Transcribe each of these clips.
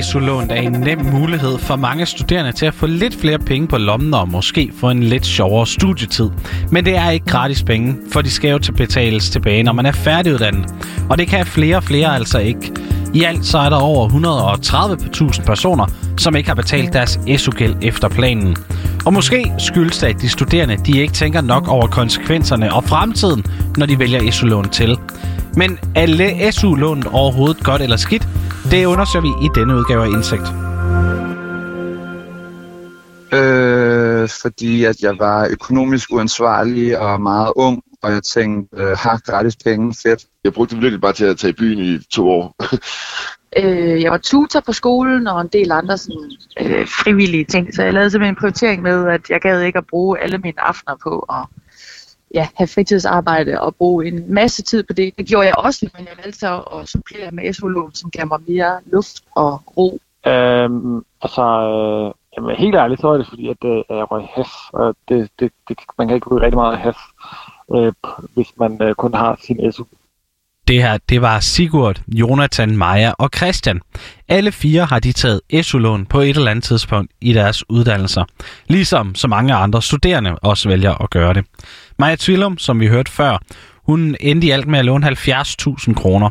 SU-lån er en nem mulighed for mange studerende til at få lidt flere penge på lommen og måske få en lidt sjovere studietid. Men det er ikke gratis penge, for de skal jo til betales tilbage, når man er færdiguddannet. Og det kan flere og flere altså ikke. I alt så er der over 130.000 personer, som ikke har betalt deres SU-gæld efter planen. Og måske skyldes det, at de studerende de ikke tænker nok over konsekvenserne og fremtiden, når de vælger SU-lån til. Men er SU-lånet overhovedet godt eller skidt? Det undersøger vi i denne udgave af Indsigt. Øh, fordi at jeg var økonomisk uansvarlig og meget ung, og jeg tænkte, øh, har gratis penge, fedt. Jeg brugte det virkelig bare til at tage i byen i to år. øh, jeg var tutor på skolen og en del andre sådan, øh, frivillige ting, så jeg lavede simpelthen en prioritering med, at jeg gad ikke at bruge alle mine aftener på at ja, have fritidsarbejde og bruge en masse tid på det. Det gjorde jeg også, men jeg valgte så at supplere med su som gav mig mere luft og ro. Øhm, altså, øh, jamen, helt ærligt, så er det fordi, at øh, jeg røg has, og det, det, det, man kan ikke ryge rigtig meget has, øh, hvis man øh, kun har sin SU. Det her, det var Sigurd, Jonathan, Maja og Christian. Alle fire har de taget SU-lån på et eller andet tidspunkt i deres uddannelser. Ligesom så mange andre studerende også vælger at gøre det. Maja Tvillum, som vi hørte før, hun endte i alt med at låne 70.000 kroner.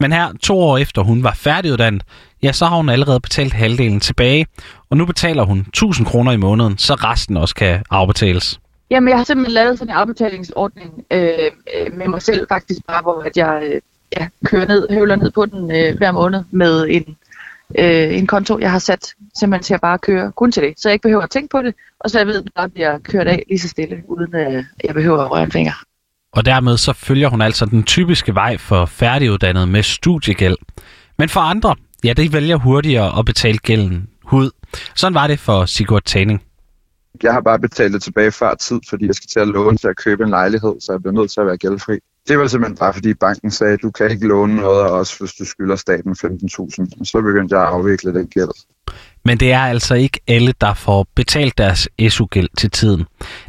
Men her, to år efter hun var færdiguddannet, ja, så har hun allerede betalt halvdelen tilbage, og nu betaler hun 1000 kroner i måneden, så resten også kan afbetales. Jamen, jeg har simpelthen lavet sådan en afbetalingsordning øh, øh, med mig selv faktisk bare, hvor at jeg øh, ja, kører ned, høvler ned på den øh, hver måned med en, øh, en konto, jeg har sat simpelthen til at bare køre kun til det. Så jeg ikke behøver at tænke på det, og så jeg ved, at det bliver kørt af lige så stille, uden at øh, jeg behøver at røre en finger. Og dermed så følger hun altså den typiske vej for færdiguddannet med studiegæld. Men for andre, ja, det vælger hurtigere at betale gælden hud. Sådan var det for Sigurd Taning. Jeg har bare betalt det tilbage før tid, fordi jeg skal til at låne til at købe en lejlighed, så jeg bliver nødt til at være gældfri. Det var simpelthen bare, fordi banken sagde, at du kan ikke låne noget af os, hvis du skylder staten 15.000. Og så begyndte jeg at afvikle den gæld. Men det er altså ikke alle, der får betalt deres SU-gæld til tiden.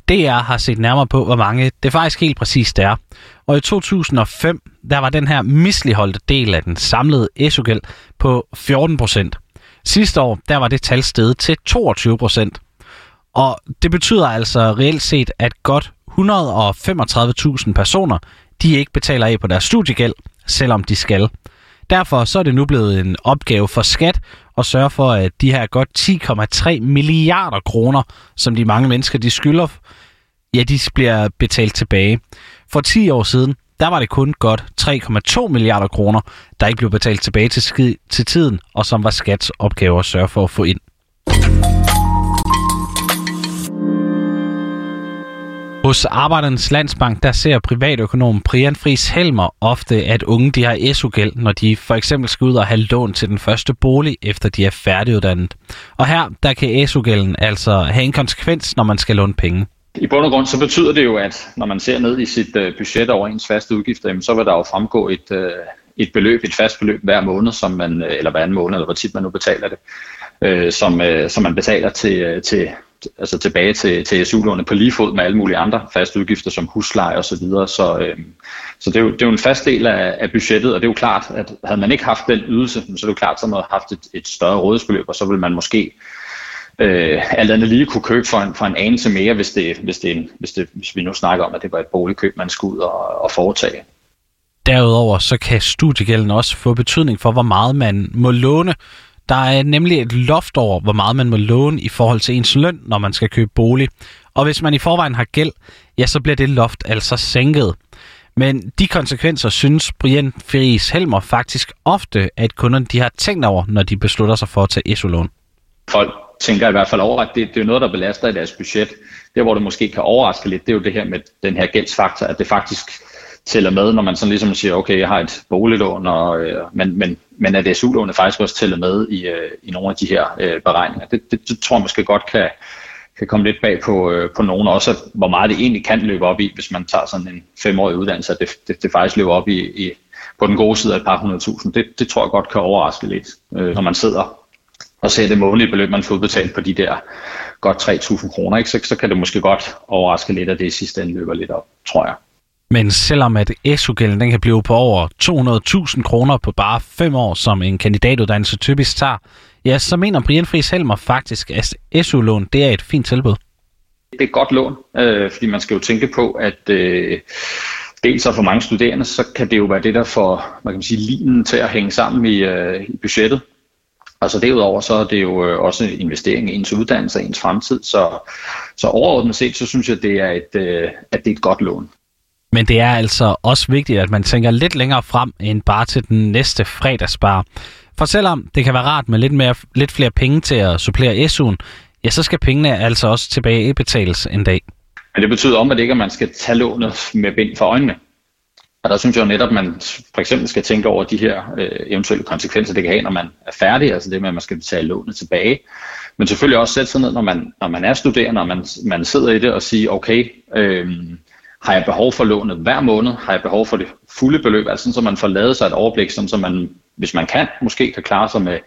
DR har set nærmere på, hvor mange det faktisk helt præcist er. Og i 2005, der var den her misligeholdte del af den samlede SU-gæld på 14 procent. Sidste år, der var det tal steget til 22 procent. Og det betyder altså reelt set, at godt 135.000 personer, de ikke betaler af på deres studiegæld, selvom de skal. Derfor så er det nu blevet en opgave for skat at sørge for, at de her godt 10,3 milliarder kroner, som de mange mennesker de skylder, ja, de bliver betalt tilbage. For 10 år siden, der var det kun godt 3,2 milliarder kroner, der ikke blev betalt tilbage til, til tiden, og som var skats opgave at sørge for at få ind. Hos Arbejdernes Landsbank, der ser privatøkonom Brian Friis Helmer ofte, at unge de har SU-gæld, når de for eksempel skal ud og have lån til den første bolig, efter de er færdiguddannet. Og her, der kan SU-gælden altså have en konsekvens, når man skal låne penge. I bund og grund så betyder det jo, at når man ser ned i sit øh, budget over ens faste udgifter, så vil der jo fremgå et, øh, et beløb, et fast beløb hver måned, som man, øh, eller hver anden måned, eller hvor tit man nu betaler det, som, som man betaler til, til, altså tilbage til, til SU-lånet på lige fod med alle mulige andre faste udgifter som husleje og så videre. Så, øh, så det, er jo, det er jo en fast del af, af budgettet, og det er jo klart, at havde man ikke haft den ydelse, så er det jo klart, at man havde haft et, et større rådighedsbeløb, og så ville man måske øh, alt andet lige kunne købe for en, for en anelse mere, hvis, det, hvis, det, hvis, det, hvis vi nu snakker om, at det var et boligkøb, man skulle ud og, og foretage. Derudover så kan studiegælden også få betydning for, hvor meget man må låne, der er nemlig et loft over, hvor meget man må låne i forhold til ens løn, når man skal købe bolig. Og hvis man i forvejen har gæld, ja, så bliver det loft altså sænket. Men de konsekvenser synes Brian Friis Helmer faktisk ofte, at kunderne de har tænkt over, når de beslutter sig for at tage SU-lån. Folk tænker i hvert fald over, at det, det er noget, der belaster i deres budget. Det, hvor det måske kan overraske lidt, det er jo det her med den her gældsfaktor, at det faktisk tæller med, når man sådan ligesom siger, okay, jeg har et boliglån, og, øh, men, men, men at SU-lånet faktisk også tæller med i, øh, i nogle af de her øh, beregninger. Det, det, det tror jeg måske godt kan, kan komme lidt bag på, øh, på nogen, også hvor meget det egentlig kan løbe op i, hvis man tager sådan en femårig uddannelse, at det, det, det faktisk løber op i, i på den gode side af et par hundredtusind. Det, det tror jeg godt kan overraske lidt, øh, når man sidder og ser det månedlige beløb, man får udbetalt på de der godt 3.000 kroner, ikke? Så, så kan det måske godt overraske lidt, at det i sidste ende løber lidt op, tror jeg. Men selvom at SU-gælden den kan blive på over 200.000 kroner på bare 5 år, som en kandidatuddannelse typisk tager, ja, så mener Brian Friis Helmer faktisk, at SU-lån det er et fint tilbud. Det er et godt lån, øh, fordi man skal jo tænke på, at øh, dels for mange studerende, så kan det jo være det, der får man kan sige, linen til at hænge sammen i, øh, i budgettet. Altså derudover så er det jo øh, også en investering i ens uddannelse og ens fremtid, så, så overordnet set, så synes jeg, det er et, øh, at det er et godt lån. Men det er altså også vigtigt, at man tænker lidt længere frem end bare til den næste fredagsbar. For selvom det kan være rart med lidt, mere, lidt flere penge til at supplere SU'en, ja, så skal pengene altså også tilbage betales en dag. Men det betyder om, at det ikke, at man skal tage lånet med bind for øjnene. Og der synes jeg jo netop, at man for eksempel skal tænke over de her øh, eventuelle konsekvenser, det kan have, når man er færdig, altså det med, at man skal betale lånet tilbage. Men selvfølgelig også sætte sig ned, når man, når man er studerende, og man, man sidder i det og sige, okay, øh, har jeg behov for lånet hver måned? Har jeg behov for det fulde beløb? Altså så man får lavet sig et overblik, sådan så man, hvis man kan, måske kan klare sig med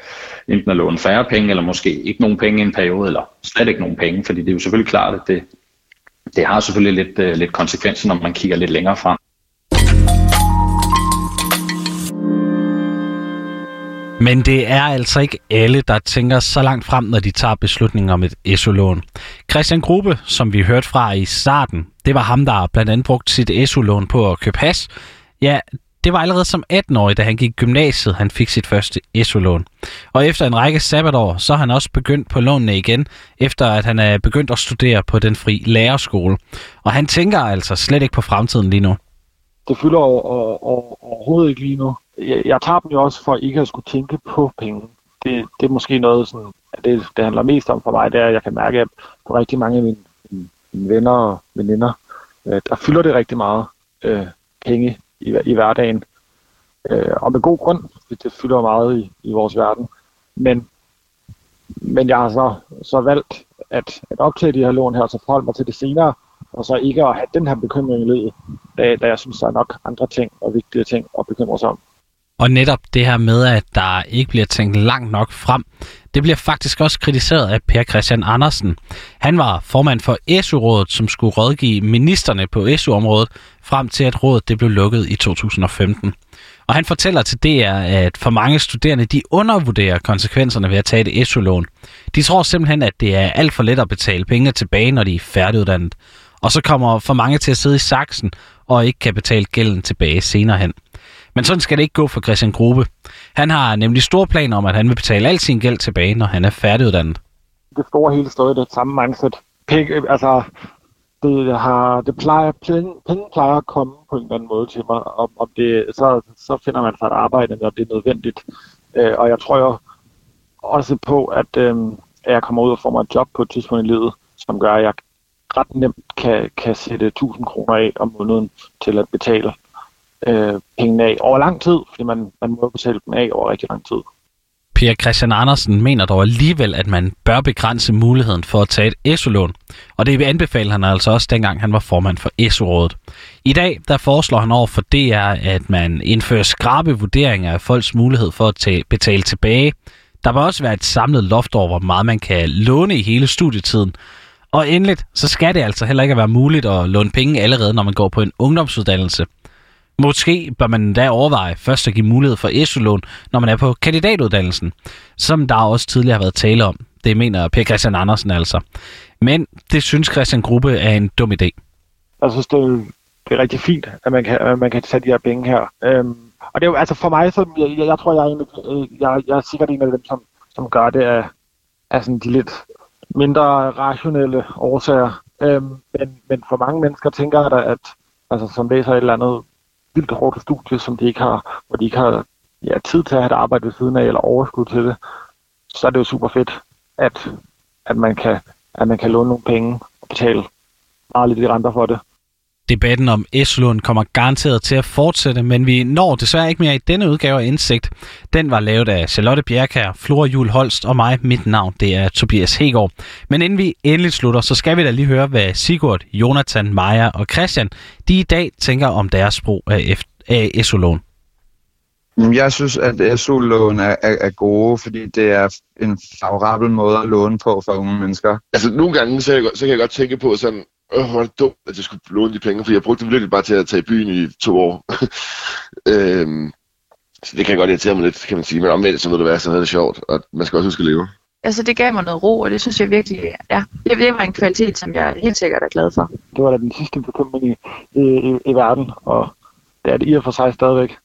enten at låne færre penge, eller måske ikke nogen penge i en periode, eller slet ikke nogen penge, fordi det er jo selvfølgelig klart, at det, det har selvfølgelig lidt, uh, lidt konsekvenser, når man kigger lidt længere frem. Men det er altså ikke alle, der tænker så langt frem, når de tager beslutninger om et SU-lån. Christian Gruppe, som vi hørte fra i starten, det var ham, der blandt andet brugte sit SU-lån på at købe has. Ja, det var allerede som 18-årig, da han gik i gymnasiet, han fik sit første SU-lån. Og efter en række sabbatår, så har han også begyndt på lånene igen, efter at han er begyndt at studere på den fri lærerskole. Og han tænker altså slet ikke på fremtiden lige nu. Det fylder overhovedet ikke lige nu jeg, jeg tager dem jo også for ikke at skulle tænke på penge. Det, det er måske noget, sådan, det, det handler mest om for mig, det er, at jeg kan mærke, at på rigtig mange af mine, mine venner og veninder, øh, der fylder det rigtig meget øh, penge i, i hverdagen. Øh, og med god grund, fordi det fylder meget i, i vores verden. Men, men jeg har så, så valgt at, at optage de her lån her, så forholde mig til det senere, og så ikke at have den her bekymring i livet, da, da jeg synes, der er nok andre ting og vigtige ting at bekymre sig om. Og netop det her med, at der ikke bliver tænkt langt nok frem, det bliver faktisk også kritiseret af Per Christian Andersen. Han var formand for SU-rådet, som skulle rådgive ministerne på SU-området, frem til at rådet det blev lukket i 2015. Og han fortæller til DR, at for mange studerende de undervurderer konsekvenserne ved at tage et SU-lån. De tror simpelthen, at det er alt for let at betale pengene tilbage, når de er færdiguddannet. Og så kommer for mange til at sidde i saksen og ikke kan betale gælden tilbage senere hen. Men sådan skal det ikke gå for Christian Grube. Han har nemlig store planer om, at han vil betale al sin gæld tilbage, når han er færdiguddannet. Det store hele stadig det samme mindset. Penge, øh, altså, det, har, det plejer, penge, penge plejer at komme på en eller anden måde til mig. Om, om det, så, så finder man sig et arbejde, når det er nødvendigt. Øh, og jeg tror jo også på, at, øh, at jeg kommer ud og får mig et job på et tidspunkt i livet, som gør, at jeg ret nemt kan, kan sætte 1000 kroner af om måneden til at betale øh, pengene af over lang tid, fordi man, man må betale dem af over rigtig lang tid. Per Christian Andersen mener dog alligevel, at man bør begrænse muligheden for at tage et SU-lån. Og det anbefaler han altså også, dengang han var formand for SU-rådet. I dag der foreslår han over for DR, at man indfører skrabe vurderinger af folks mulighed for at tage, betale tilbage. Der bør også være et samlet loft over, hvor meget man kan låne i hele studietiden. Og endeligt, så skal det altså heller ikke være muligt at låne penge allerede, når man går på en ungdomsuddannelse. Måske bør man da overveje først at give mulighed for SU-lån, når man er på kandidatuddannelsen, som der også tidligere har været tale om. Det mener Per Christian Andersen altså. Men det synes Christian Gruppe er en dum idé. Jeg synes, det er, det er rigtig fint, at man kan, at man kan tage de her penge her. Øhm, og det er jo altså for mig, så jeg, jeg, jeg tror, jeg er, en, jeg, jeg er sikkert en af dem, som, som gør det af, af sådan de lidt mindre rationelle årsager. Øhm, men, men for mange mennesker tænker jeg da, at altså, som læser et eller andet vildt hårdt studie, som de ikke har, hvor de ikke har ja, tid til at have et arbejde ved siden af, eller overskud til det, så er det jo super fedt, at, at, man, kan, at man kan låne nogle penge og betale meget lidt i renter for det. Debatten om S-lån kommer garanteret til at fortsætte, men vi når desværre ikke mere i denne udgave af Indsigt. Den var lavet af Charlotte Bjerkær, Flora Jul Holst og mig. Mit navn det er Tobias Hegård. Men inden vi endelig slutter, så skal vi da lige høre, hvad Sigurd, Jonathan, Maja og Christian de i dag tænker om deres brug af, af SU-lån. Jeg synes, at SU-lån er, er, er gode, fordi det er en favorabel måde at låne på for unge mennesker. Altså, nogle gange, så, jeg, så kan jeg godt tænke på sådan, Åh, hvor er det dumt, at jeg skulle låne de penge, for jeg brugte dem virkelig bare til at tage i byen i to år. øhm, Så det kan godt irritere mig lidt, kan man sige. Men omvendt, så ved du hvad, så er det sjovt, og man skal også huske at leve. Altså det gav mig noget ro, og det synes jeg virkelig, ja, det, det var en kvalitet, som jeg helt sikkert er glad for. Det var da den sidste bekymring i, i, i, i verden, og det er det i og for sig stadigvæk.